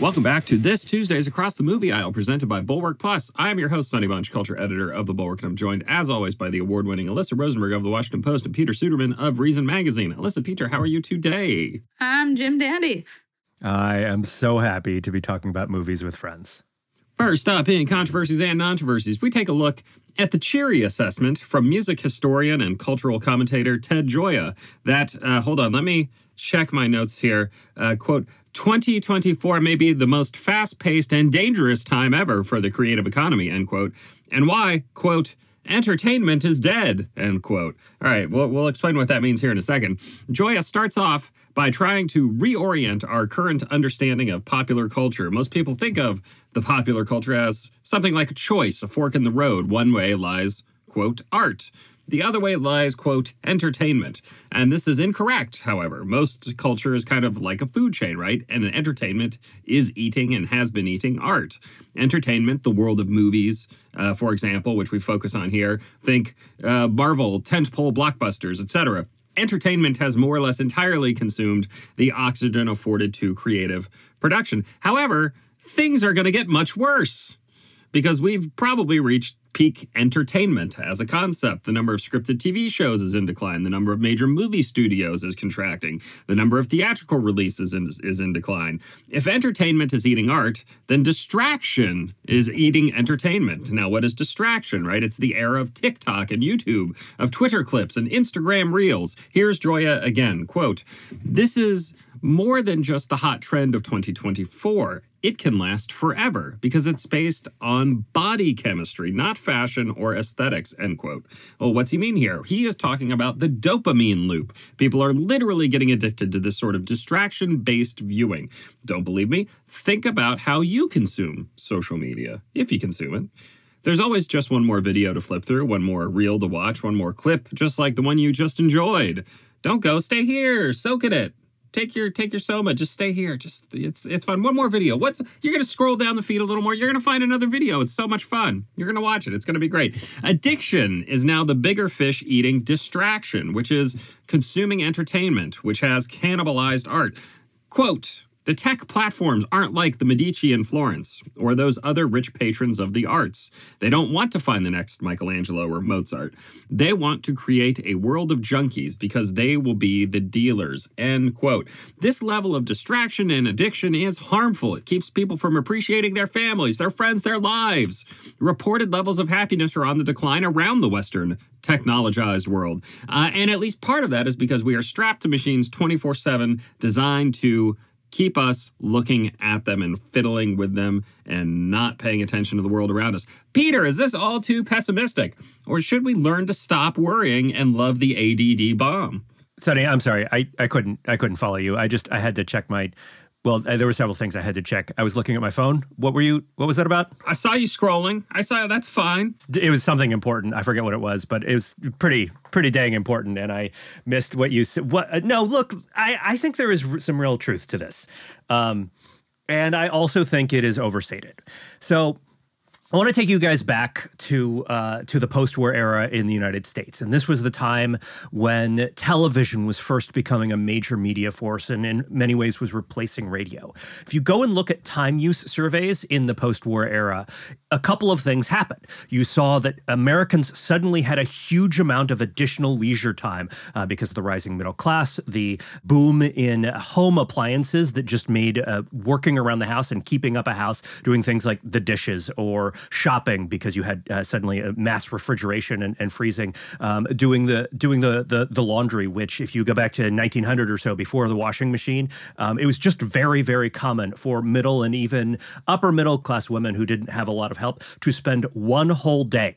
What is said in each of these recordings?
Welcome back to this Tuesdays Across the Movie Aisle, presented by Bulwark Plus. I am your host, Sonny Bunch, culture editor of the Bulwark, and I'm joined, as always, by the award-winning Alyssa Rosenberg of the Washington Post and Peter Suderman of Reason Magazine. Alyssa, Peter, how are you today? I'm Jim Dandy. I am so happy to be talking about movies with friends. First up in controversies and controversies, we take a look at the cheery assessment from music historian and cultural commentator Ted Gioia. That, uh, hold on, let me check my notes here. Uh, quote, 2024 may be the most fast paced and dangerous time ever for the creative economy, end quote. And why, quote, entertainment is dead, end quote. All right, we'll, we'll explain what that means here in a second. Gioia starts off by trying to reorient our current understanding of popular culture. Most people think of the popular culture as something like a choice, a fork in the road. One way lies, quote, art. The other way lies, quote, entertainment. And this is incorrect, however. Most culture is kind of like a food chain, right? And an entertainment is eating and has been eating art. Entertainment, the world of movies, uh, for example, which we focus on here, think uh, Marvel, tentpole blockbusters, etc. Entertainment has more or less entirely consumed the oxygen afforded to creative production. However, things are going to get much worse because we've probably reached peak entertainment as a concept. The number of scripted TV shows is in decline. The number of major movie studios is contracting. The number of theatrical releases is, is in decline. If entertainment is eating art, then distraction is eating entertainment. Now, what is distraction, right? It's the era of TikTok and YouTube, of Twitter clips and Instagram reels. Here's Gioia again, quote, This is more than just the hot trend of 2024 it can last forever because it's based on body chemistry, not fashion or aesthetics, end quote. Well, what's he mean here? He is talking about the dopamine loop. People are literally getting addicted to this sort of distraction based viewing. Don't believe me? Think about how you consume social media, if you consume it. There's always just one more video to flip through, one more reel to watch, one more clip, just like the one you just enjoyed. Don't go, stay here, soak in it take your take your soma just stay here just it's it's fun. One more video. What's you're gonna scroll down the feed a little more you're gonna find another video. It's so much fun. You're gonna watch it. It's gonna be great. Addiction is now the bigger fish eating distraction which is consuming entertainment which has cannibalized art. Quote the tech platforms aren't like the Medici in Florence or those other rich patrons of the arts. They don't want to find the next Michelangelo or Mozart. They want to create a world of junkies because they will be the dealers. End quote. This level of distraction and addiction is harmful. It keeps people from appreciating their families, their friends, their lives. Reported levels of happiness are on the decline around the Western technologized world. Uh, and at least part of that is because we are strapped to machines 24 7 designed to keep us looking at them and fiddling with them and not paying attention to the world around us. Peter, is this all too pessimistic? Or should we learn to stop worrying and love the ADD bomb? Sonny, I'm sorry. I, I couldn't I couldn't follow you. I just I had to check my well, uh, there were several things I had to check. I was looking at my phone. What were you? What was that about? I saw you scrolling. I saw that's fine. It was something important. I forget what it was, but it was pretty, pretty dang important. And I missed what you said. What? Uh, no, look, I, I think there is some real truth to this, um, and I also think it is overstated. So I want to take you guys back to uh, to the post-war era in the United States, and this was the time when television was first becoming a major media force, and in many ways was replacing radio. If you go and look at time use surveys in the post-war era, a couple of things happened. You saw that Americans suddenly had a huge amount of additional leisure time uh, because of the rising middle class, the boom in home appliances that just made uh, working around the house and keeping up a house, doing things like the dishes or shopping because you had uh, suddenly a mass refrigeration and, and freezing, um, doing the doing the, the the laundry. Which, if you go back to 1900 or so, before the washing machine, um, it was just very very common for middle and even upper middle class women who didn't have a lot of help to spend one whole day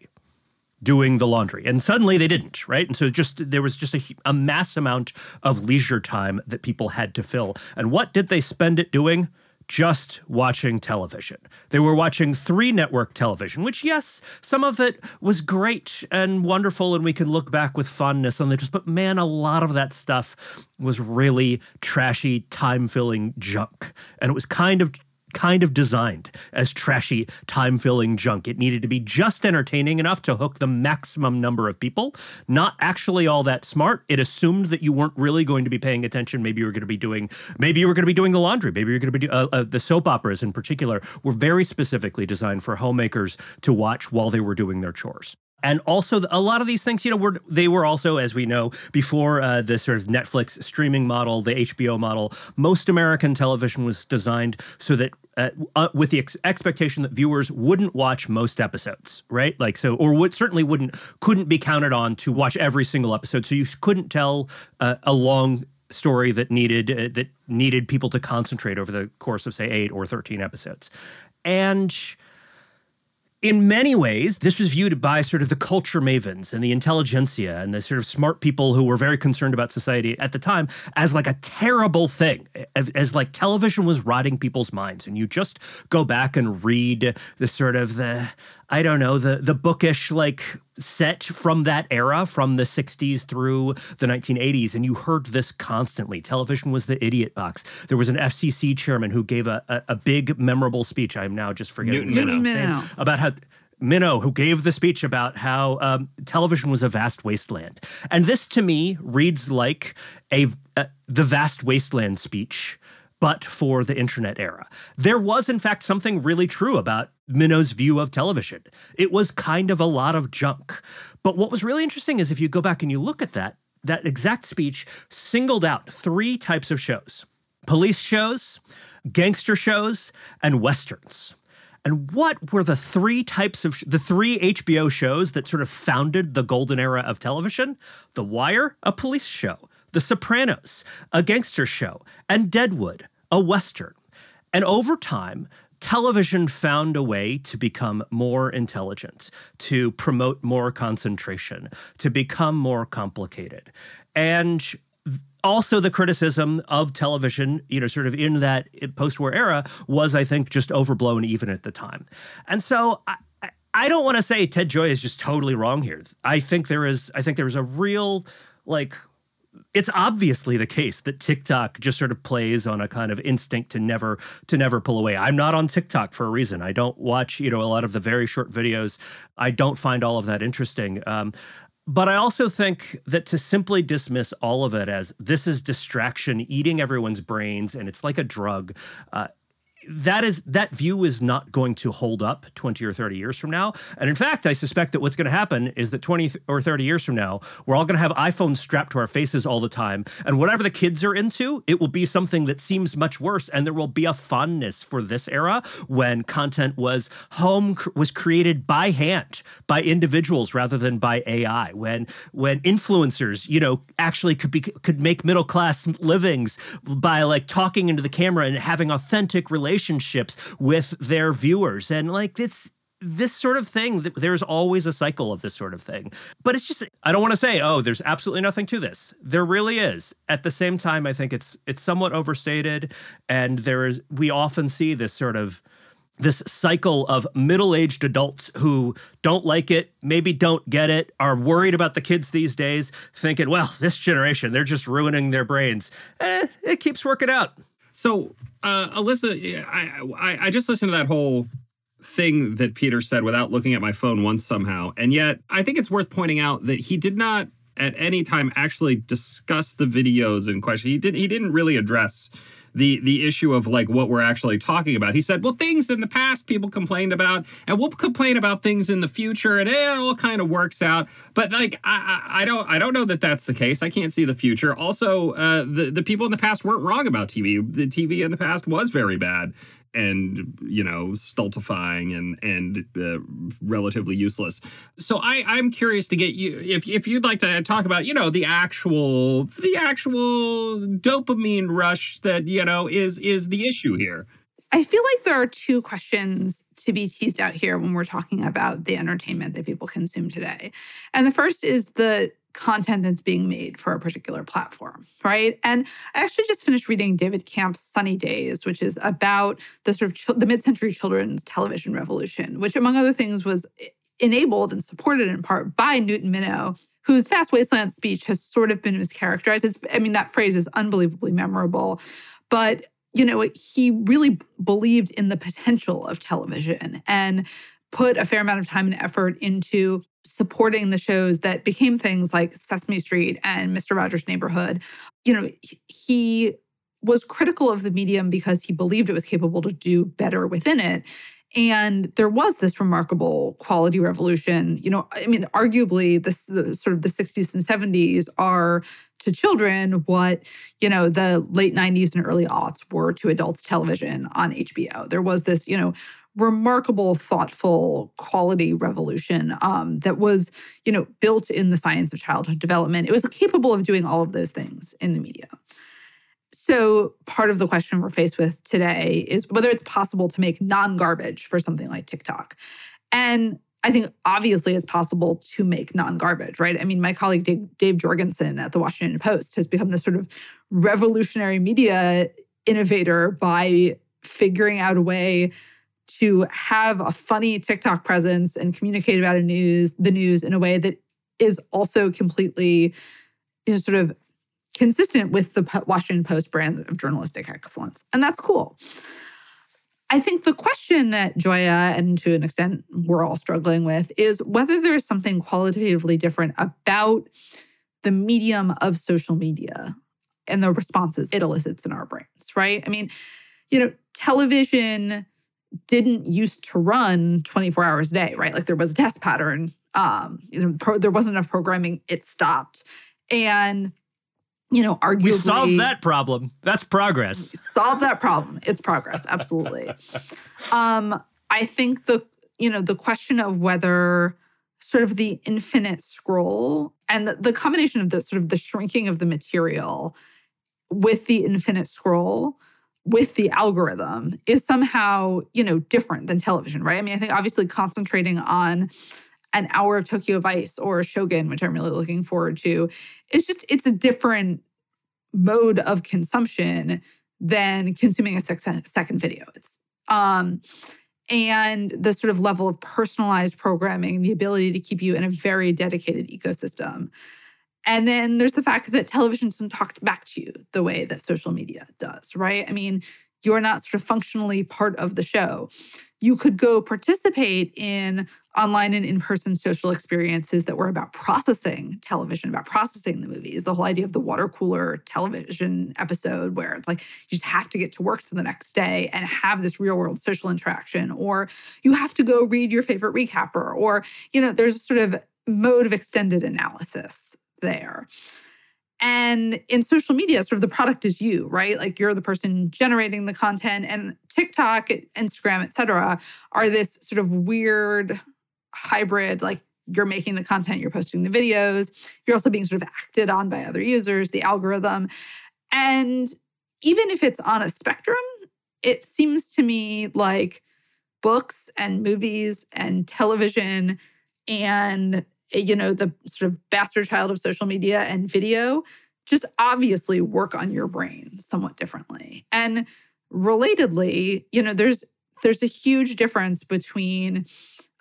doing the laundry. And suddenly they didn't right? And so just there was just a, a, mass amount of leisure time that people had to fill. And what did they spend it doing just watching television. They were watching three network television, which, yes, some of it was great and wonderful, and we can look back with fondness on it. But man, a lot of that stuff was really trashy, time filling junk. And it was kind of kind of designed as trashy, time filling junk. It needed to be just entertaining enough to hook the maximum number of people, not actually all that smart. It assumed that you weren't really going to be paying attention. Maybe you were going to be doing, maybe you were going to be doing the laundry. Maybe you're going to be uh, uh, the soap operas in particular were very specifically designed for homemakers to watch while they were doing their chores and also a lot of these things you know were they were also as we know before uh, the sort of netflix streaming model the hbo model most american television was designed so that uh, uh, with the ex- expectation that viewers wouldn't watch most episodes right? Like so or would certainly wouldn't couldn't be counted on to watch every single episode. So you couldn't tell uh, a long story that needed uh, that needed people to concentrate over the course of say 8 or 13 episodes. And in many ways, this was viewed by sort of the culture mavens and the intelligentsia and the sort of smart people who were very concerned about society at the time as like a terrible thing, as, as, like television was rotting people's minds. And you just go back and read the sort of the I don't know, the the bookish like set from that era, from the 60s through the 1980s, and you heard this constantly. Television was the idiot box. There was an FCC chairman who gave a, a, a big, memorable speech. I'm now just forgetting Newton Minow. about how Minow, who gave the speech about how um, television was a vast wasteland. And this to me reads like a, a the vast wasteland speech but for the internet era. There was, in fact, something really true about Minow's view of television. It was kind of a lot of junk. But what was really interesting is if you go back and you look at that, that exact speech singled out three types of shows police shows, gangster shows, and westerns. And what were the three types of the three HBO shows that sort of founded the golden era of television? The Wire, a police show, The Sopranos, a gangster show, and Deadwood, a Western. And over time, television found a way to become more intelligent, to promote more concentration, to become more complicated. And also the criticism of television, you know, sort of in that post-war era was, I think, just overblown even at the time. And so I, I don't want to say Ted Gioia is just totally wrong here. I think there is, I think there is a real like it's obviously the case that TikTok just sort of plays on a kind of instinct to never to never pull away. I'm not on TikTok for a reason. I don't watch, you know, a lot of the very short videos. I don't find all of that interesting. Um, but I also think that to simply dismiss all of it as this is distraction eating everyone's brains and it's like a drug, uh, that is that view is not going to hold up 20 or 30 years from now. And in fact i suspect that what's going to happen is that 20 or 30 years from now we're all going to have iphones strapped to our faces all the time. And whatever the kids are into it will be something that seems much worse and there will be a fondness for this era when content was home was created by hand by individuals rather than by ai when when influencers you know actually could be could make middle class livings by like talking into the camera and having authentic relationships relationships with their viewers. And like it's this sort of thing there's always a cycle of this sort of thing. But it's just i don't want to say oh there's absolutely nothing to this. There really is. At the same time i think it's it's somewhat overstated and there is we often see this sort of this cycle of middle-aged adults who don't like it maybe don't get it are worried about the kids these days thinking well this generation they're just ruining their brains. Eh, it keeps working out so, uh, Alyssa, I, I, I just listened to that whole thing that Peter said without looking at my phone once somehow, and yet I think it's worth pointing out that he did not at any time actually discuss the videos in question. He did. He didn't really address the the issue of like what we're actually talking about. He said, well, things in the past people complained about, and we'll complain about things in the future, and it all kind of works out. But like, I, I don't I don't know that that's the case. I can't see the future. Also, uh, the the people in the past weren't wrong about TV. The TV in the past was very bad, and you know stultifying and and uh, relatively useless. So I I'm curious to get you if if you'd like to talk about you know the actual the actual dopamine rush that you know is is the issue here. I feel like there are two questions to be teased out here when we're talking about the entertainment that people consume today. And the first is the content that's being made for a particular platform, right? And I actually just finished reading David Kamp's Sunny Days, which is about the sort of ch- the mid-century children's television revolution, which among other things was enabled and supported in part by Newton Minow, whose Vast Wasteland speech has sort of been mischaracterized. It's, I mean, that phrase is unbelievably memorable, but you know, he really believed in the potential of television and put a fair amount of time and effort into supporting the shows that became things like Sesame Street and Mr. Rogers' Neighborhood. You know, he was critical of the medium because he believed it was capable to do better within it. And there was this remarkable quality revolution. You know, I mean, arguably, this the, sort of the 60s and 70s are to children what, you know, the late 90s and early aughts were to adults television on HBO. There was this, you know, remarkable, thoughtful quality revolution um, that was, you know, built in the science of childhood development. It was capable of doing all of those things in the media. So, part of the question we're faced with today is whether it's possible to make non garbage for something like TikTok. And I think obviously it's possible to make non garbage, right? I mean, my colleague Dave, Dave Jorgensen at the Washington Post has become this sort of revolutionary media innovator by figuring out a way to have a funny TikTok presence and communicate about a news the news in a way that is also completely you know, sort of consistent with the Washington Post brand of journalistic excellence. And that's cool. I think the question that Gioia and to an extent we're all struggling with, is whether there's something qualitatively different about the medium of social media and the responses it elicits in our brains, right? I mean, you know, television didn't used to run 24 hours a day, right? Like there was a test pattern. Um, you know, pro- there wasn't enough programming, it stopped. And you know, arguably we solved that problem. That's progress. Solve that problem. It's progress, absolutely. um, I think the you know the question of whether sort of the infinite scroll and the, the combination of the sort of the shrinking of the material with the infinite scroll with the algorithm is somehow, you know, different than television, right? I mean, I think obviously concentrating on an hour of Tokyo Vice or Shogun, which I'm really looking forward to, it's just it's a different mode of consumption than consuming a second video. It's um and the sort of level of personalized programming, the ability to keep you in a very dedicated ecosystem. And then there's the fact that television doesn't talk back to you the way that social media does, right? I mean, you're not sort of functionally part of the show. You could go participate in online and in person social experiences that were about processing television, about processing the movies. The whole idea of the water cooler television episode, where it's like you just have to get to work to the next day and have this real world social interaction, or you have to go read your favorite recapper, or, you know, there's a sort of mode of extended analysis there. And in social media, sort of the product is you, right? Like you're the person generating the content. And TikTok, Instagram, et cetera, are this sort of weird hybrid, like you're making the content, you're posting the videos, you're also being sort of acted on by other users, the algorithm. And even if it's on a spectrum, it seems to me like books and movies and television and Eh, you know, the sort of bastard child of social media and video just obviously work on your brain somewhat differently. And relatedly, you know, there's there's a huge difference between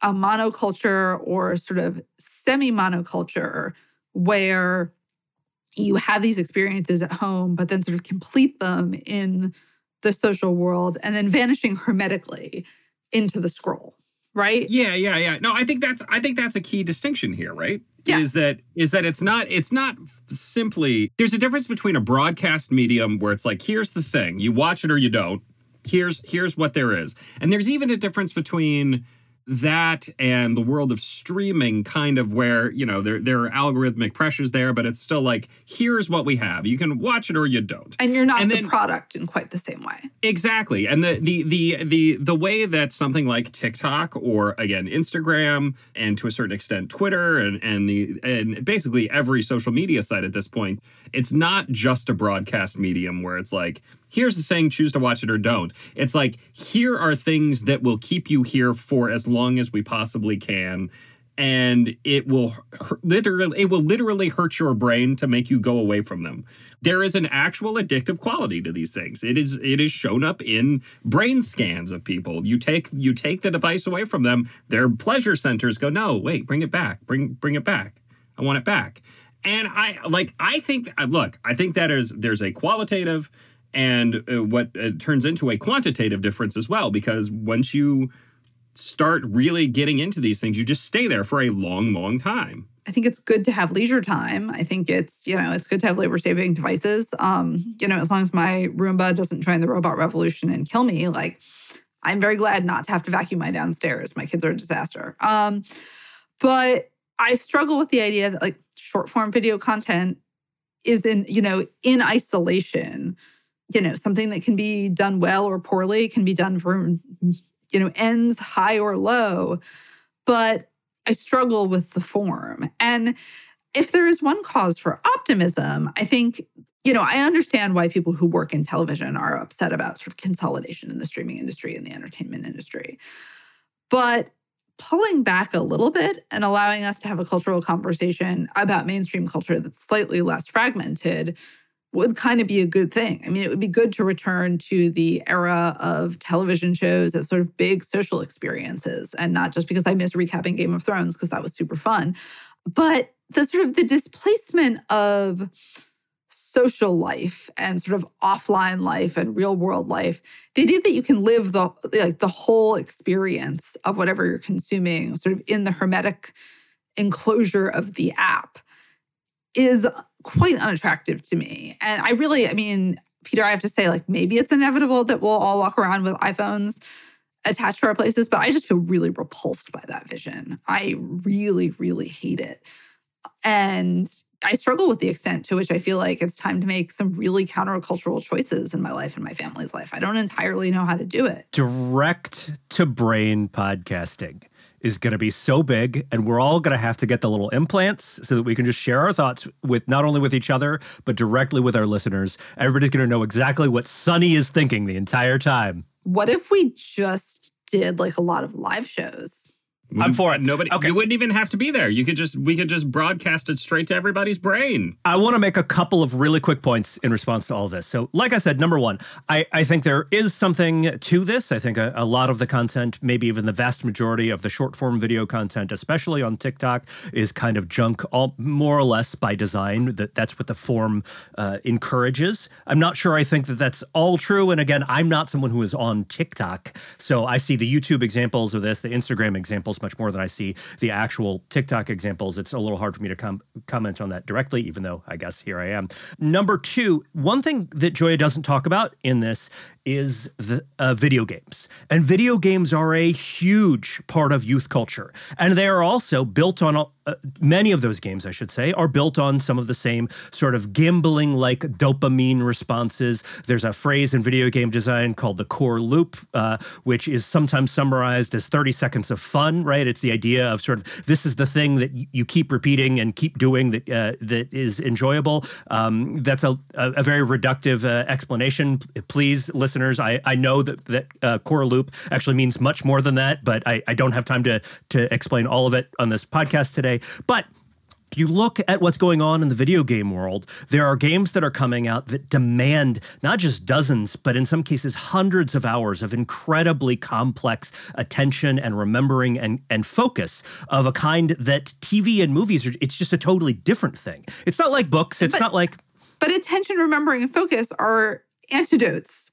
a monoculture or sort of semi-monoculture where you have these experiences at home, but then sort of complete them in the social world and then vanishing hermetically into the scroll right? Yeah, yeah, yeah. No, I think that's I think that's a key distinction here, right? Yes. Is that is that it's not it's not simply there's a difference between a broadcast medium where it's like here's the thing, you watch it or you don't. Here's here's what there is. And there's even a difference between that and the world of streaming kind of where you know there there are algorithmic pressures there but it's still like here's what we have. You can watch it or you don't. And you're not and the then, product in quite the same way. Exactly. And the the the the the way that something like TikTok or again Instagram and to a certain extent Twitter and and the and basically every social media site at this point it's not just a broadcast medium where it's like here's the thing, choose to watch it or don't. It's like, here are things that will keep you here for as long as we possibly can. And it will literally, it will literally hurt your brain to make you go away from them. There is an actual addictive quality to these things. It is, it is shown up in brain scans of people. You take, you take the device away from them. Their pleasure centers go, no, wait, bring it back, bring, bring it back. I want it back. And I like, I think, look, I think that is, there's a qualitative and uh, what uh, turns into a quantitative difference as well because once you start really getting into these things you just stay there for a long long time I think it's good to have leisure time. I think it's, you know, it's good to have labor saving devices. Um, you know, as long as my Roomba doesn't join the robot revolution and kill me, like I'm very glad not to have to vacuum my downstairs. My kids are a disaster. Um, but I struggle with the idea that like short form video content is in, you know, in isolation, you know, something that can be done well or poorly, can be done for, you know, ends high or low. But I struggle with the form. And if there is one cause for optimism, I think, you know, I understand why people who work in television are upset about sort of consolidation in the streaming industry and the entertainment industry. But pulling back a little bit and allowing us to have a cultural conversation about mainstream culture that's slightly less fragmented would kind of be a good thing. I mean, it would be good to return to the era of television shows as sort of big social experiences and not just because I miss recapping Game of Thrones because that was super fun, but the sort of the displacement of social life and sort of offline life and real world life the idea that you can live the like the whole experience of whatever you're consuming sort of in the hermetic enclosure of the app is quite unattractive to me. And I really, I mean, Peter, I have to say, like, maybe it's inevitable that we'll all walk around with iPhones attached to our places, but I just feel really repulsed by that vision. I really, really hate it. And I struggle with the extent to which I feel like it's time to make some really countercultural choices in my life and my family's life. I don't entirely know how to do it. Direct to brain podcasting is going to be so big and we're all going to have to get the little implants so that we can just share our thoughts with not only with each other but directly with our listeners. Everybody's going to know exactly what Sonny is thinking the entire time. What if we just did like a lot of live shows I'm for it. Nobody. Okay. You wouldn't even have to be there. You could just. We could just broadcast it straight to everybody's brain. I want to make a couple of really quick points in response to all this. So, like I said, number one, I, I think there is something to this. I think a, a lot of the content, maybe even the vast majority of the short form video content, especially on TikTok, is kind of junk, all more or less by design. That that's what the form uh, encourages. I'm not sure. I think that that's all true. And again, I'm not someone who is on TikTok, so I see the YouTube examples of this, the Instagram examples much more than I see the actual TikTok examples. It's a little hard for me to com- comment on that directly, even though I guess here I am. Number two, one thing that Gioia doesn't talk about in this is the uh, video games. And video games are a huge part of youth culture. And they are also built on, uh, many of those games, I should say, are built on some of the same sort of gambling like dopamine responses. There's a phrase in video game design called the core loop, uh, which is sometimes summarized as 30 seconds of fun, right? It's the idea of sort of this is the thing that you keep repeating and keep doing that uh, that is enjoyable. Um, that's a, a, very reductive uh, explanation. Please listen listeners, I, I know that that uh, core loop actually means much more than that, but I, I don't have time to to explain all of it on this podcast today. But you look at what's going on in the video game world, there are games that are coming out that demand not just dozens, but in some cases hundreds of hours of incredibly complex attention and remembering and, and focus of a kind that TV and movies are, it's just a totally different thing. It's not like books, it's But- not like But attention, remembering, and focus are antidotes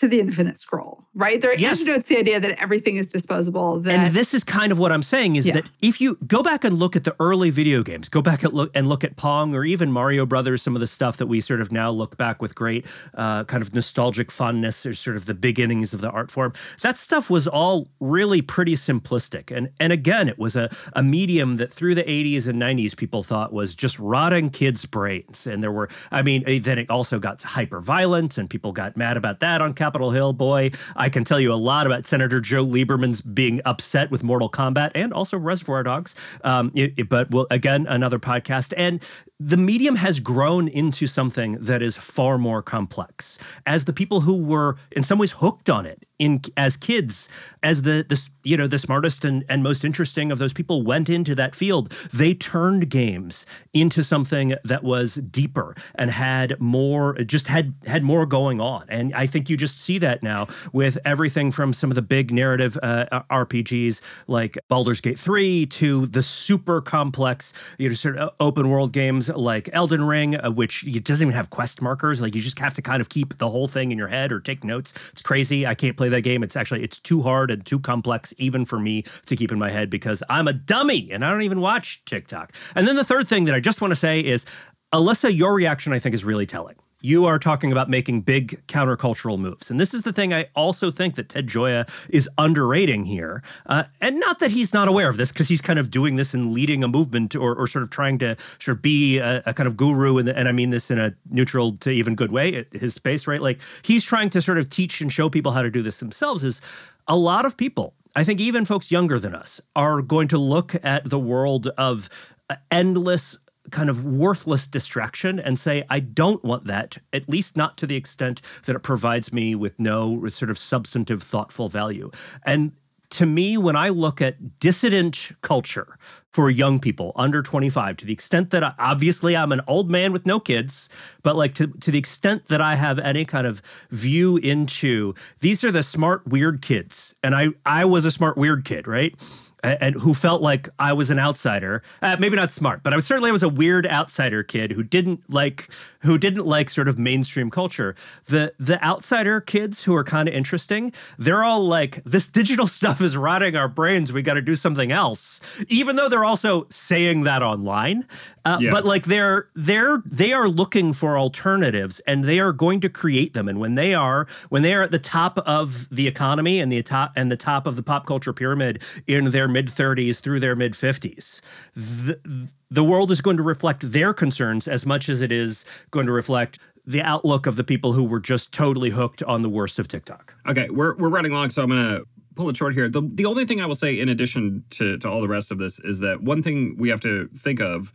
to the infinite scroll, right? They're Yes. antidotes to the idea that everything is disposable. That and this is kind of what I'm saying is Yeah. that if you go back and look at the early video games, go back and look and look at Pong or even Mario Brothers, some of the stuff that we sort of now look back with great uh, kind of nostalgic fondness or sort of the beginnings of the art form. That stuff was all really pretty simplistic, and and again, it was a a medium that through the 80s and 90s people thought was just rotting kids' brains, and there were, I mean, eh, then it also got hyper violent, and people got mad about that on Capitol Hill. Boy, I can tell you a lot about Senator Joe Lieberman's being upset with Mortal Kombat and also Reservoir Dogs. Um, it- it- but well, again, another podcast. And the medium has grown into something that is far more complex. As the people who were in some ways hooked on it in as kids as the the you know the smartest and, and most interesting of those people went into that field they turned games into something that was deeper and had more just had had more going on. And i think you just see that now with everything from some of the big narrative uh, rpgs like Baldur's Gate 3 to the super complex you know sort of open world games like Elden Ring uh, which it doesn't even have quest markers. Like you just have to kind of keep the whole thing in your head or take notes. It's crazy. I can't play that game it's actually it's too hard and too complex even for me to keep in my head because I'm a dummy and I don't even watch TikTok. And then the third thing that I just want to say is Alyssa, your reaction I think is really telling. You are talking about making big countercultural moves. And this is the thing I also think that Ted Gioia is underrating here. Uh, and not that he's not aware of this, because he's kind of doing this and leading a movement or, or sort of trying to sort of be a, a kind of guru. And, and I mean this in a neutral to even good way, his space, right? Like he's trying to sort of teach and show people how to do this themselves. Is a lot of people, I think even folks younger than us, are going to look at the world of uh, endless kind of worthless distraction and say, I don't want that, at least not to the extent that it provides me with no sort of substantive, thoughtful value. And to me, when I look at dissident culture for young people under 25, to the extent that I, obviously I'm an old man with no kids, but like to, to the extent that I have any kind of view into these are the smart, weird kids. And I, I was a smart, weird kid, right? And who felt like I was an outsider. Uh, maybe not smart, but I was certainly I was a weird outsider kid who didn't like who didn't like sort of mainstream culture. The the outsider kids who are kind of interesting, they're all like this digital stuff is rotting our brains. We got to do something else. Even though they're also saying that online, uh, yeah. but like they're they're they are looking for alternatives and they are going to create them. And when they are when they are at the top of the economy and the top and the top of the pop culture pyramid in their mid 30s through their mid 50s, the, the world is going to reflect their concerns as much as it is going to reflect the outlook of the people who were just totally hooked on the worst of TikTok. Okay, we're we're running long, so I'm gonna pull it short here. The the only thing I will say in addition to to all the rest of this is that one thing we have to think of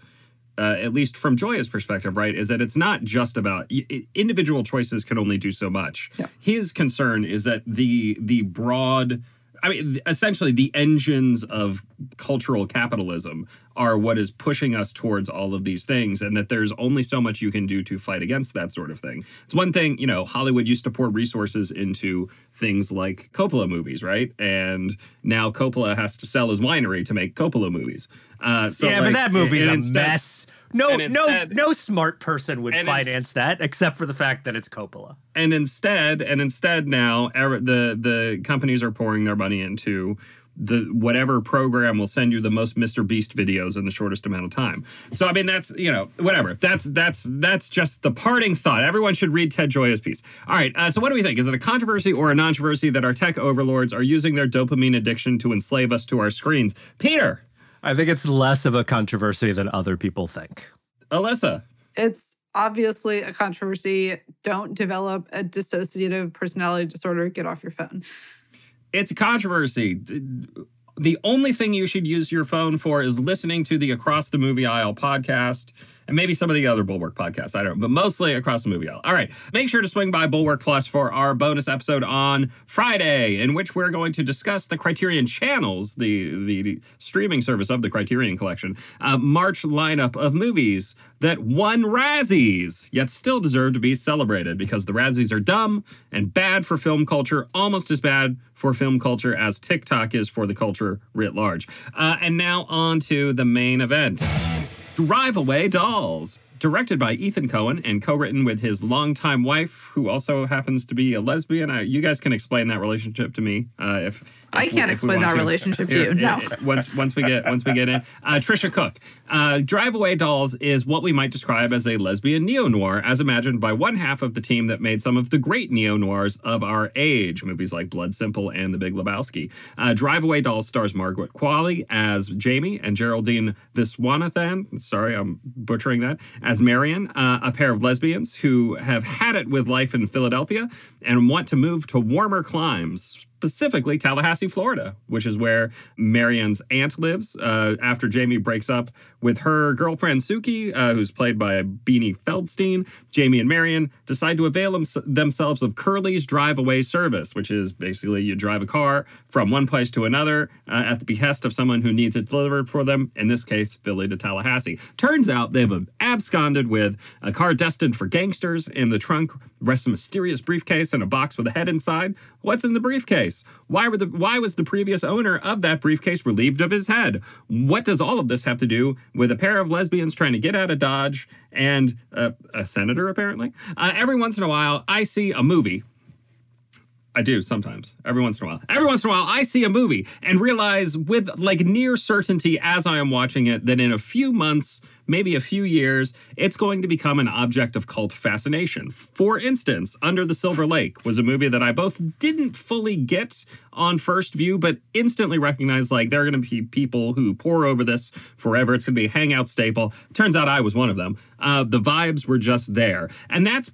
uh, at least from Gioia's perspective, right, is that it's not just about individual choices can only do so much. Yeah. His concern is that the the broad I mean, essentially, the engines of cultural capitalism are what is pushing us towards all of these things, and that there's only so much you can do to fight against that sort of thing. It's one thing, you know, Hollywood used to pour resources into things like Coppola movies, right? And now Coppola has to sell his winery to make Coppola movies. Uh, so yeah, like, but that movie's a instead, mess. No, instead, no, no smart person would finance that, except for the fact that it's Coppola. And instead, and instead, now the the companies are pouring their money into the whatever program will send you the most Mr. Beast videos in the shortest amount of time. So I mean that's you know whatever. That's that's that's just the parting thought. Everyone should read Ted Gioia's piece. All right. Uh, so what do we think? Is it a controversy or a controversy that our tech overlords are using their dopamine addiction to enslave us to our screens? Peter. I think it's less of a controversy than other people think. Alyssa. It's obviously a controversy. Don't develop a dissociative personality disorder. Get off your phone. It's a controversy. The only thing you should use your phone for is listening to the Across the Movie Aisle podcast and maybe some of the other Bulwark podcasts. I don't know, but mostly across the movie aisle. All right. Make sure to swing by Bulwark Plus for our bonus episode on Friday, in which we're going to discuss the Criterion Channels, the, the, streaming service of the Criterion Collection, uh, March lineup of movies that won Razzies, yet still deserve to be celebrated because the Razzies are dumb and bad for film culture, almost as bad for film culture as TikTok is for the culture writ large. Uh, and now on to the main event. Drive Away Dolls, directed by Ethan Coen and co-written with his longtime wife, who also happens to be a lesbian. I, you guys can explain that relationship to me uh, if I can't explain that to. relationship to you. No. once once we get once we get in, uh, Tricia Cooke. Uh, Drive Away Dolls is what we might describe as a lesbian neo noir, as imagined by one half of the team that made some of the great neo noirs of our age, movies like Blood Simple and The Big Lebowski. Uh, Drive Away Dolls stars Margaret Qualley as Jamie and Geraldine Viswanathan. Sorry, I'm butchering that as Marion, uh, a pair of lesbians who have had it with life in Philadelphia and want to move to warmer climes specifically Tallahassee, Florida, which is where Marianne's aunt lives. Uh, after Jamie breaks up with her girlfriend Suki, uh, who's played by Beanie Feldstein, Jamie and Marion decide to avail them- themselves of Curlie's drive away service, which is basically you drive a car from one place to another uh, at the behest of someone who needs it delivered for them, in this case, Philly to Tallahassee. Turns out they've absconded with a car destined for gangsters. In the trunk rests a mysterious briefcase and a box with a head inside. What's in the briefcase? Why were the why was the previous owner of that briefcase relieved of his head? What does all of this have to do with a pair of lesbians trying to get out of Dodge and uh, a senator apparently? Uh, every once in a while, I see a movie I do sometimes, every once in a while. Every once in a while, I see a movie and realize with like near certainty as I am watching it that in a few months, maybe a few years, it's going to become an object of cult fascination. For instance, Under the Silver Lake was a movie that I both didn't fully get on first view, but instantly recognized like there are going to be people who pour over this forever. It's going to be a hangout staple. Turns out I was one of them. Uh, the vibes were just there. And that's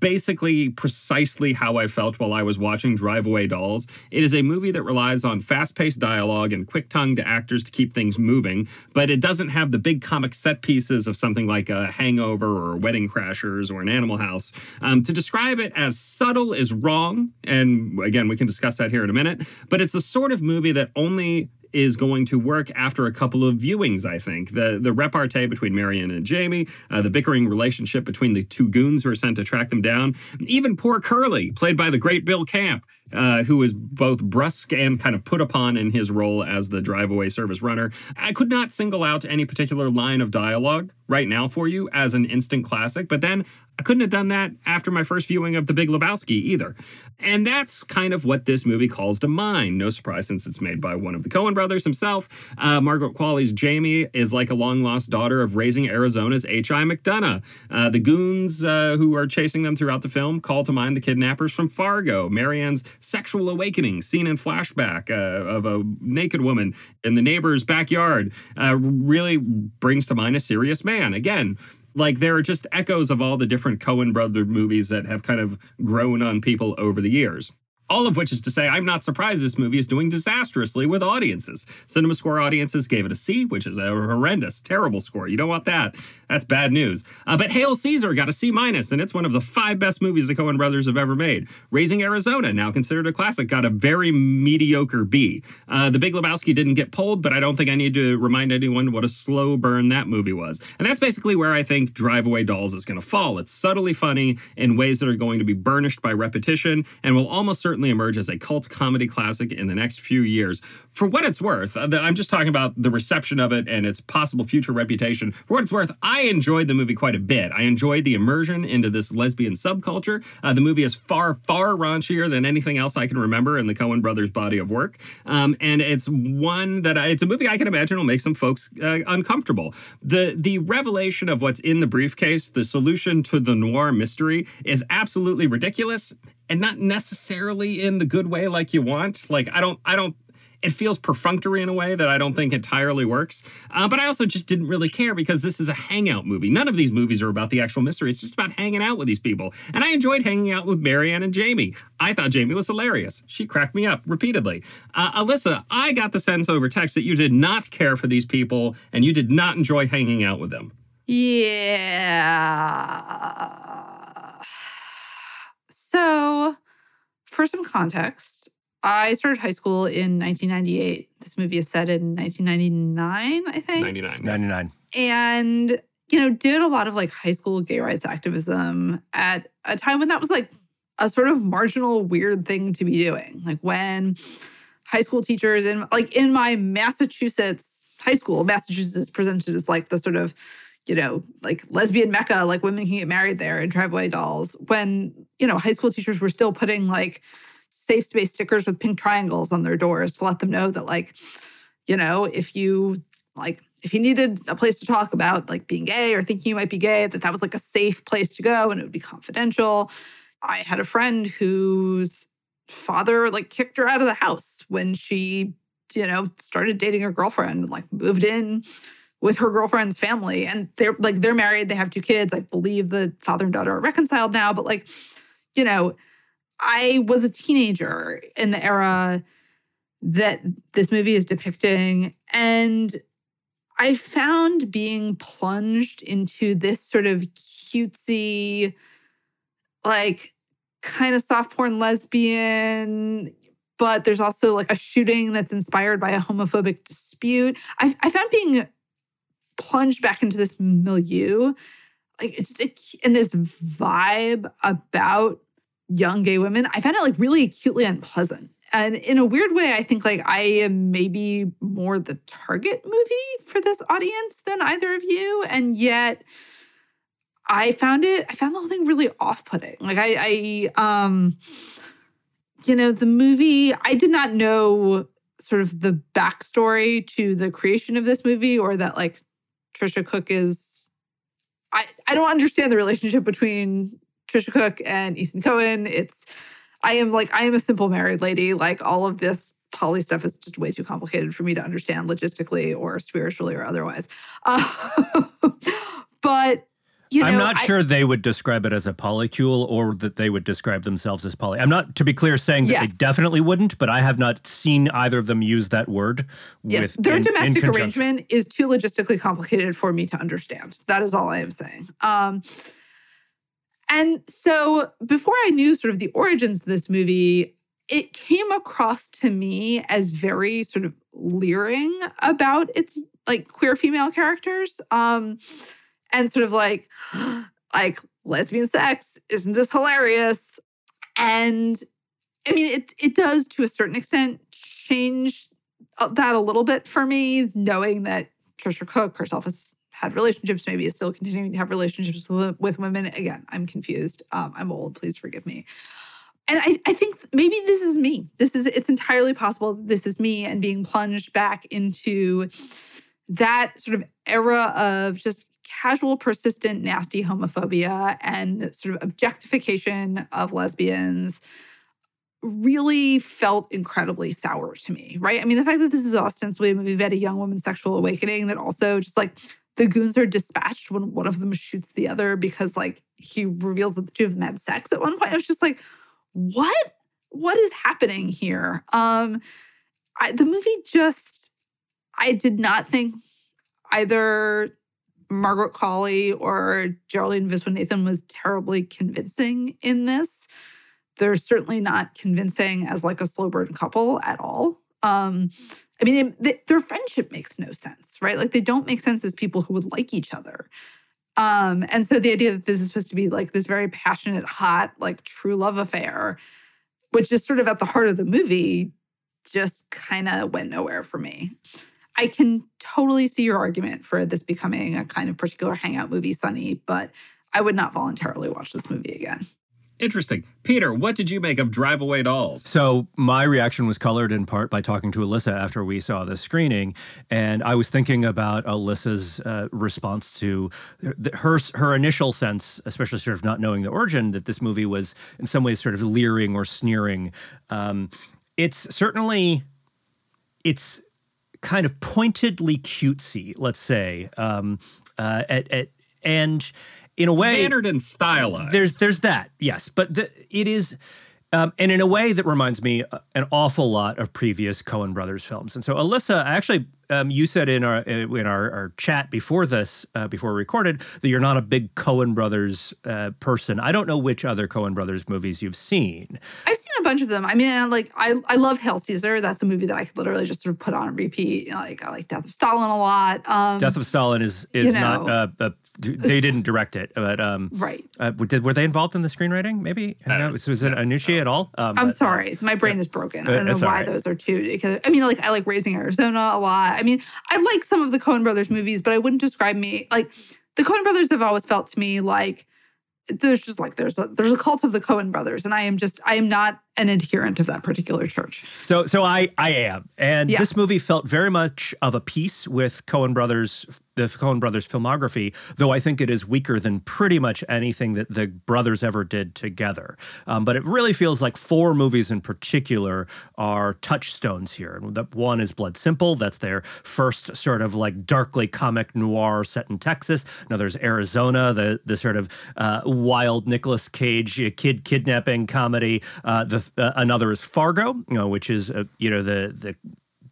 basically precisely how I felt while I was watching Drive Away Dolls. It is a movie that relies on fast paced dialogue and quick tongued actors to keep things moving, but it doesn't have the big comic set pieces of something like a Hangover or Wedding Crashers or an Animal House. Um, to describe it as subtle is wrong, and again, we can discuss that here in a minute, but it's a sort of movie that only is going to work after a couple of viewings, I think. The the repartee between Marianne and Jamie, uh, the bickering relationship between the two goons who are sent to track them down, even poor Curlie, played by the great Bill Camp, uh, who is both brusque and kind of put upon in his role as the drive away service runner. I could not single out any particular line of dialogue right now for you as an instant classic, but then I couldn't have done that after my first viewing of The Big Lebowski either. And that's kind of what this movie calls to mind. No surprise since it's made by one of the Coen brothers himself. Uh, Margaret Qualley's Jamie is like a long lost daughter of raising Arizona's H.I. McDunnough. Uh, the goons uh, who are chasing them throughout the film call to mind the kidnappers from Fargo. Marianne's sexual awakening, seen in flashback uh, of a naked woman in the neighbor's backyard, uh, really brings to mind a serious man. Again, like there are just echoes of all the different Coen brother movies that have kind of grown on people over the years. All of which is to say, I'm not surprised this movie is doing disastrously with audiences. Cinema Score audiences gave it a C, which is a horrendous, terrible score. You don't want that. That's bad news. Uh, but Hail Caesar got a C minus, and it's one of the five best movies the Coen brothers have ever made. Raising Arizona, now considered a classic, got a very mediocre B. Uh, the Big Lebowski didn't get pulled, but I don't think I need to remind anyone what a slow burn that movie was. And that's basically where I think Drive Away Dolls is going to fall. It's subtly funny in ways that are going to be burnished by repetition and will almost certainly emerge as a cult comedy classic in the next few years. For what it's worth, uh, I'm just talking about the reception of it and its possible future reputation. For what it's worth, I enjoyed the movie quite a bit. I enjoyed the immersion into this lesbian subculture. Uh, the movie is far, far raunchier than anything else I can remember in the Coen brothers' body of work. Um, and it's one that I, it's a movie I can imagine will make some folks uh, uncomfortable. The the revelation of what's in the briefcase, the solution to the noir mystery, is absolutely ridiculous and not necessarily in the good way like you want. Like I don't I don't it feels perfunctory in a way that I don't think entirely works. Uh, but I also just didn't really care because this is a hangout movie. None of these movies are about the actual mystery. It's just about hanging out with these people. And I enjoyed hanging out with Marianne and Jamie. I thought Jamie was hilarious. She cracked me up repeatedly. Uh, Alyssa, I got the sense over text that you did not care for these people and you did not enjoy hanging out with them. Yeah. So, for some context, I started high school in 1998. This movie is set in 1999, I think. 99. 99. And, you know, did a lot of like high school gay rights activism at a time when that was like a sort of marginal, weird thing to be doing. Like when high school teachers in like in my Massachusetts high school, Massachusetts presented as like the sort of you know, like lesbian mecca, like women can get married there and drive away dolls. When, you know, high school teachers were still putting like safe space stickers with pink triangles on their doors to let them know that, like, you know, if you like, if you needed a place to talk about like being gay or thinking you might be gay, that that was like a safe place to go and it would be confidential. I had a friend whose father like kicked her out of the house when she, you know, started dating her girlfriend and like moved in with her girlfriend's family and they're like they're married they have two kids i believe the father and daughter are reconciled now but like you know I was a teenager in the era that this movie is depicting. And I found being plunged into this sort of cutesy, like kind of soft porn lesbian, but there's also like a shooting that's inspired by a homophobic dispute. I, I found being plunged back into this milieu, like it's just in this vibe about young gay women. I found it like really acutely unpleasant. And in a weird way, I think like I am maybe more the target movie for this audience than either of you. And yet I found it, I found the whole thing really off-putting. Like I I um you know, the movie, I did not know sort of the backstory to the creation of this movie or that like Tricia Cooke is I I don't understand the relationship between Tricia Cooke and Ethan Coen. It's I am like I am a simple married lady. Like all of this poly stuff is just way too complicated for me to understand logistically or spiritually or otherwise. Uh, but you know, I'm not I- sure they would describe it as a polycule or that they would describe themselves as poly. I'm not, to be clear, saying that Yes. they definitely wouldn't, but I have not seen either of them use that word. Yes, with, their in- in domestic conjunction. arrangement is too logistically complicated for me to understand. That is all I am saying. Um, and so before I knew sort of the origins of this movie, it came across to me as very sort of leering about its like queer female characters. Um, and sort of like, like lesbian sex, isn't this hilarious? And I mean, it it does to a certain extent change uh, that a little bit for me, knowing that Tricia Cooke herself has had relationships, maybe is still continuing to have relationships with, women. Again, I'm confused. Um, I'm old. Please forgive me. And I, I think maybe this is me. This is it's entirely possible this is me and being plunged back into that sort of era of just casual, persistent, nasty homophobia and sort of objectification of lesbians really felt incredibly sour to me, right? I mean, the fact that this is ostensibly a movie about a young woman's sexual awakening that also just like the goons are dispatched when one of them shoots the other because like he reveals that the two of them had sex at one point. I was just like, what? What is happening here? Um, I, the movie just, I did not think either Margaret Qualley or Geraldine Viswanathan was terribly convincing in this. They're certainly not convincing as like a slow burn couple at all. Um, I mean, they, their friendship makes no sense, right? Like they don't make sense as people who would like each other. Um, and so the idea that this is supposed to be like this very passionate, hot, like true love affair, which is sort of at the heart of the movie, just kind of went nowhere for me. I can totally see your argument for this becoming a kind of particular hangout movie, Sonny, but I would not voluntarily watch this movie again. Interesting. Peter, what did you make of Drive Away Dolls? So my reaction was colored in part by talking to Alyssa after we saw the screening, and I was thinking about Alyssa's uh, response to her her initial sense, especially sort of not knowing the origin, that this movie was in some ways sort of leering or sneering. Um, it's certainly it's kind of pointedly cutesy, let's say, um, uh, at, at and in a way Bannered and stylized. there's there's that yes but the, it is um, and in a way that reminds me uh, an awful lot of previous Coen brothers films. And so Alyssa actually um, you said in our uh, in our, our chat before this uh, before we recorded that you're not a big Coen brothers uh, person. I don't know which other Coen brothers movies you've seen. I've seen a bunch of them. I mean, I like I I love Hail Caesar. That's a movie that I could literally just sort of put on repeat. You know, like I like Death of Stalin a lot. Um, Death of Stalin is is you not know. uh, uh, they didn't direct it but um right. uh, did, were they involved in the screenwriting maybe I don't- was, was it Iannucci at all um, I'm but, uh, sorry, my brain is broken. I Uh, don't know it's why right. those are two. Because I mean, like I like Raising Arizona a lot. I mean, I like some of the Coen Brothers movies, but I wouldn't describe me like the Coen Brothers have always felt to me like there's just like there's a there's a cult of the Coen Brothers, and I am just I am not an adherent of that particular church. So, so I, I am, and Yeah. this movie felt very much of a piece with Coen Brothers, the Coen Brothers filmography. Though I think it is weaker than pretty much anything that the brothers ever did together. Um, but it really feels like four movies in particular are touchstones here. One is Blood Simple. That's their first sort of like darkly comic noir set in Texas. Another is Arizona, the the sort of uh, wild Nicolas Cage kid kidnapping comedy. Uh, the uh, another is Fargo, you know, which is uh, you know the the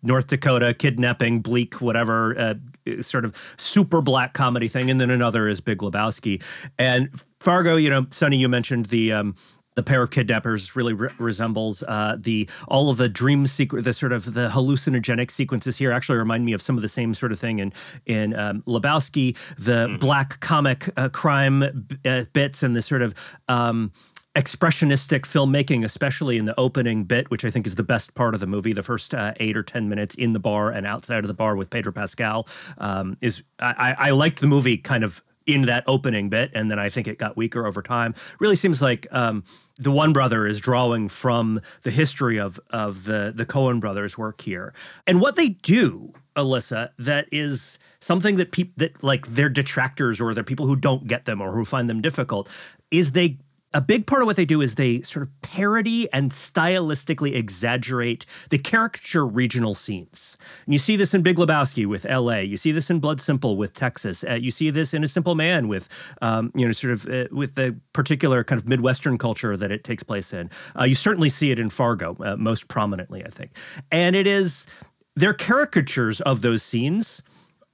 North Dakota kidnapping, bleak, whatever, uh, sort of super black comedy thing, and then another is Big Lebowski. And Fargo, you know, Sonny, you mentioned the um, the pair of kidnappers really re- resembles uh, the all of the dream sequence, the sort of the hallucinogenic sequences here actually remind me of some of the same sort of thing in in um, Lebowski, the mm. black comic uh, crime b- uh, bits and the sort of um, expressionistic filmmaking, especially in the opening bit, which I think is the best part of the movie. The first uh, eight or ten minutes in the bar and outside of the bar with Pedro Pascal um, is I, I liked the movie kind of in that opening bit, and then I think it got weaker over time. Really seems like um, the one brother is drawing from the history of of the the Coen brothers' work here, and what they do, Alyssa, that is something that people that like their detractors or their people who don't get them or who find them difficult is they a big part of what they do is they sort of parody and stylistically exaggerate the caricature regional scenes. And you see this in Big Lebowski with L.A. You see this in Blood Simple with Texas. Uh, you see this in A Simple Man with, um, you know, sort of uh, with the particular kind of Midwestern culture that it takes place in. Uh, you certainly see it in Fargo uh, most prominently, I think. And it is their caricatures of those scenes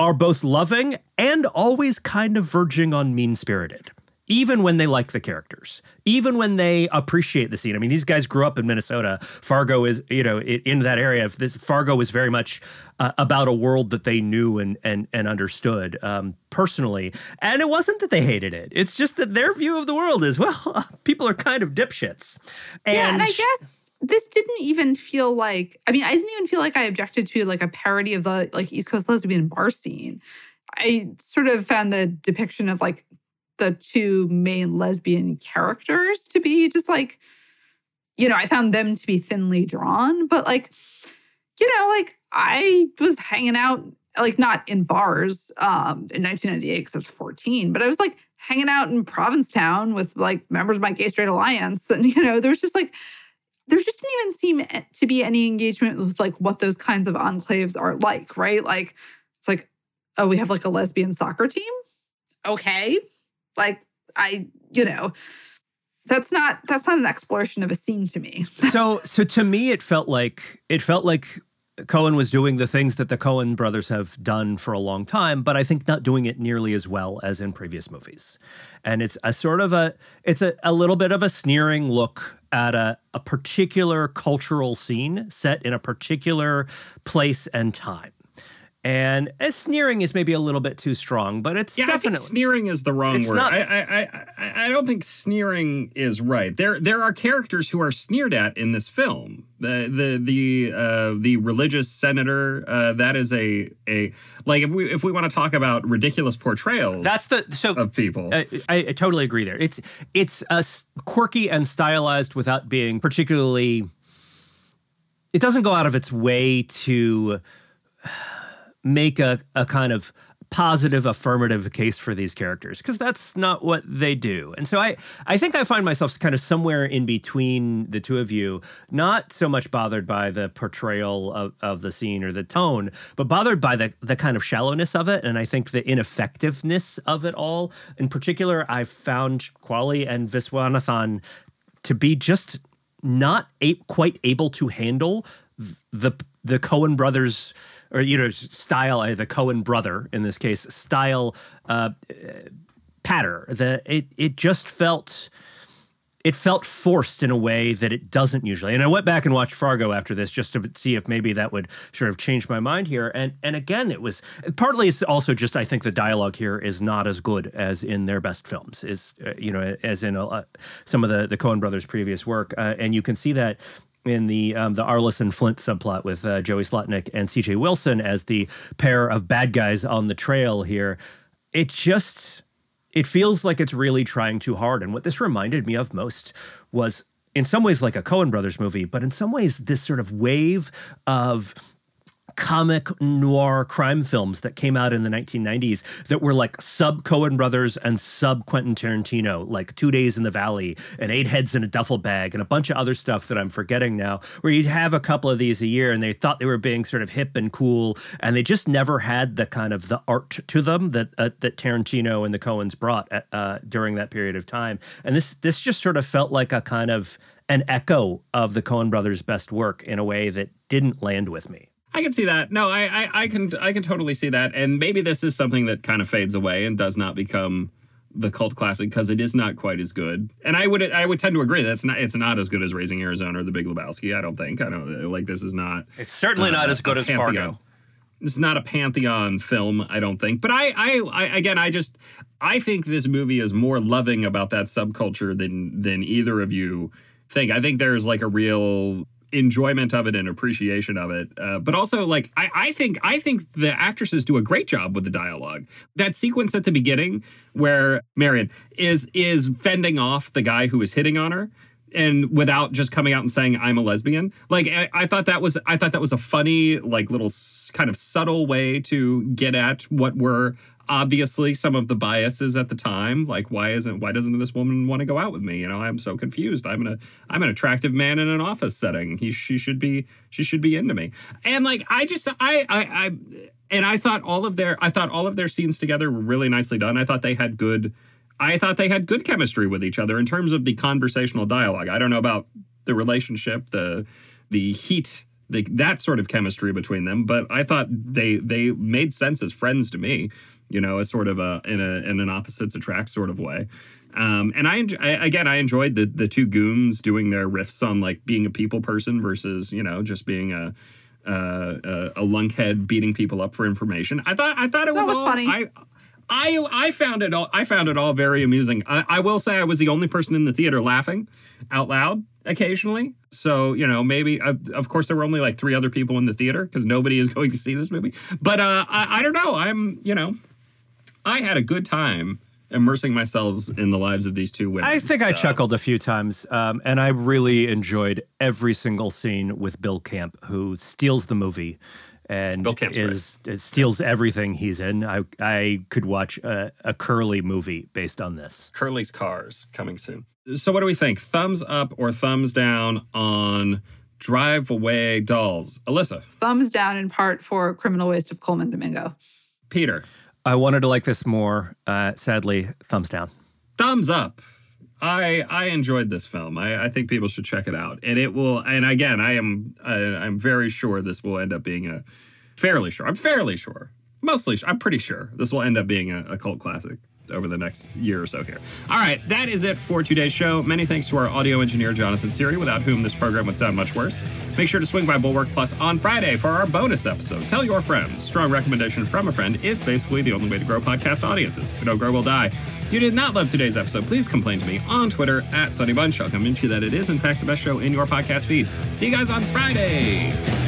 are both loving and always kind of verging on mean spirited even when they like the characters, even when they appreciate the scene. I mean, these guys grew up in Minnesota. Fargo is, you know, in that area. This Fargo was very much uh, about a world that they knew and and and understood um, personally. And it wasn't that they hated it. It's just that their view of the world is well, people are kind of dipshits. And yeah, and I guess this didn't even feel like. I mean, I didn't even feel like I objected to like a parody of the like East Coast lesbian bar scene. I sort of found the depiction of like the two main lesbian characters to be just like, you know, I found them to be thinly drawn, but like, you know, like I was hanging out, like not in bars um, in 1998 because I was 14, but I was like hanging out in Provincetown with like members of my gay straight alliance. And, you know, there's just like, there just didn't even seem to be any engagement with like what those kinds of enclaves are like, right? Like, it's like, oh, we have like a lesbian soccer team. Okay. Like I, you know, that's not that's not an exploration of a scene to me. so so to me it felt like it felt like Coen was doing the things that the Coen brothers have done for a long time, but I think not doing it nearly as well as in previous movies. And it's a sort of a it's a, a little bit of a sneering look at a, a particular cultural scene set in a particular place and time. And as sneering is maybe a little bit too strong, but it's yeah, definitely sneering is the wrong word. Not, I, I, I I don't think sneering is right. There there are characters who are sneered at in this film. The the the uh, the religious senator uh, that is a a like if we if we want to talk about ridiculous portrayals. That's the so of people. I, I, I totally agree there. It's it's a quirky and stylized without being particularly. It doesn't go out of its way to make a, a kind of positive affirmative case for these characters because that's not what they do. And so i i think i find myself kind of somewhere in between the two of you not so much bothered by the portrayal of, of the scene or the tone but bothered by the the kind of shallowness of it and i think the ineffectiveness of it all. In particular i found Qualley and viswanathan to be just not a- quite able to handle the the coen brothers or you know style uh, the Coen brother in this case style uh, patter. The it it just felt it felt forced in a way that it doesn't usually. And I went back and watched Fargo after this just to see if maybe that would sort of change my mind here. And and again, it was partly it's also just I think the dialogue here is not as good as in their best films. Is uh, you know as in a, some of the the Coen brothers' previous work, uh, and you can see that in the um, the Arliss and Flint subplot with uh, Joey Slotnick and C.J. Wilson as the pair of bad guys on the trail here. It just it feels like it's really trying too hard. And what this reminded me of most was in some ways like a Coen Brothers movie, but in some ways this sort of wave of comic noir crime films that came out in the 1990s that were like sub Coen brothers and sub Quentin Tarantino, like Two Days in the Valley and Eight Heads in a Duffel Bag and a bunch of other stuff that I'm forgetting now, where you'd have a couple of these a year and they thought they were being sort of hip and cool and they just never had the kind of the art to them that uh, that Tarantino and the Coens brought uh, uh during that period of time. And this this just sort of felt like a kind of an echo of the Coen brothers' best work in a way that didn't land with me. I can see that. No, I, I, I can I can totally see that. And maybe this is something that kind of fades away and does not become the cult classic because it is not quite as good. And I would I would tend to agree that's not it's not as good as Raising Arizona or The Big Lebowski. I don't think. I don't like this is not. It's certainly uh, not as good as Pantheon. Fargo. It's not a pantheon film, I don't think. But I, I, I again, I just I think this movie is more loving about that subculture than than either of you think. I think there's like a real enjoyment of it and appreciation of it. Uh, but also, like, I, I think I think the actresses do a great job with the dialogue. That sequence at the beginning where Marion is is fending off the guy who is hitting on her and without just coming out and saying I'm a lesbian. Like I, I, thought that was I thought that was a funny like little kind of subtle way to get at what were obviously some of the biases at the time like why isn't why doesn't this woman want to go out with me? You know i'm so confused. I'm an i'm an attractive man in an office setting. He she should be she should be into me. And like i just i i i and i thought all of their i thought all of their scenes together were really nicely done. I thought they had good i thought they had good chemistry with each other in terms of the conversational dialogue. I don't know about the relationship the the heat the, that sort of chemistry between them but i thought they they made sense as friends to me you know, a sort of a in a in an opposites attract sort of way. Um, and I, I, again, I enjoyed the the two goons doing their riffs on like being a people person versus you know just being a uh, a, a lunkhead beating people up for information. I thought I thought it was, was all, funny. I, I I found it all I found it all very amusing. I, I will say I was the only person in the theater laughing out loud occasionally. So, you know, maybe, uh, of course, there were only like three other people in the theater because nobody is going to see this movie. But uh, I, I don't know. I'm, you know, I had a good time immersing myself in the lives of these two women. I think so. I chuckled a few times, um, and I really enjoyed every single scene with Bill Camp, who steals the movie and is steals everything he's in. I I could watch a, a Curlie movie based on this. Curlie's Cars coming soon. So what do we think? Thumbs up or thumbs down on Drive Away Dolls? Alyssa. Thumbs down in part for Criminal Waste of Colman Domingo. Peter. I wanted to like this more. Uh, sadly, thumbs down. Thumbs up. I I enjoyed this film. I, I think people should check it out, and it will. And again, I am I, I'm very sure this will end up being a fairly sure. I'm fairly sure. Mostly, I'm pretty sure this will end up being a, a cult classic over the next year or so here. All right, that is it for today's show. Many thanks to our audio engineer, Jonathan Siri, without whom this program would sound much worse. Make sure to swing by Bulwark Plus on Friday for our bonus episode. Tell your friends. Strong recommendation from a friend is basically the only way to grow podcast audiences. If you don't grow, will die. If you did not love today's episode, please complain to me on Twitter at Sonny Bunch. I'll convince you that it is, in fact, the best show in your podcast feed. See you guys on Friday.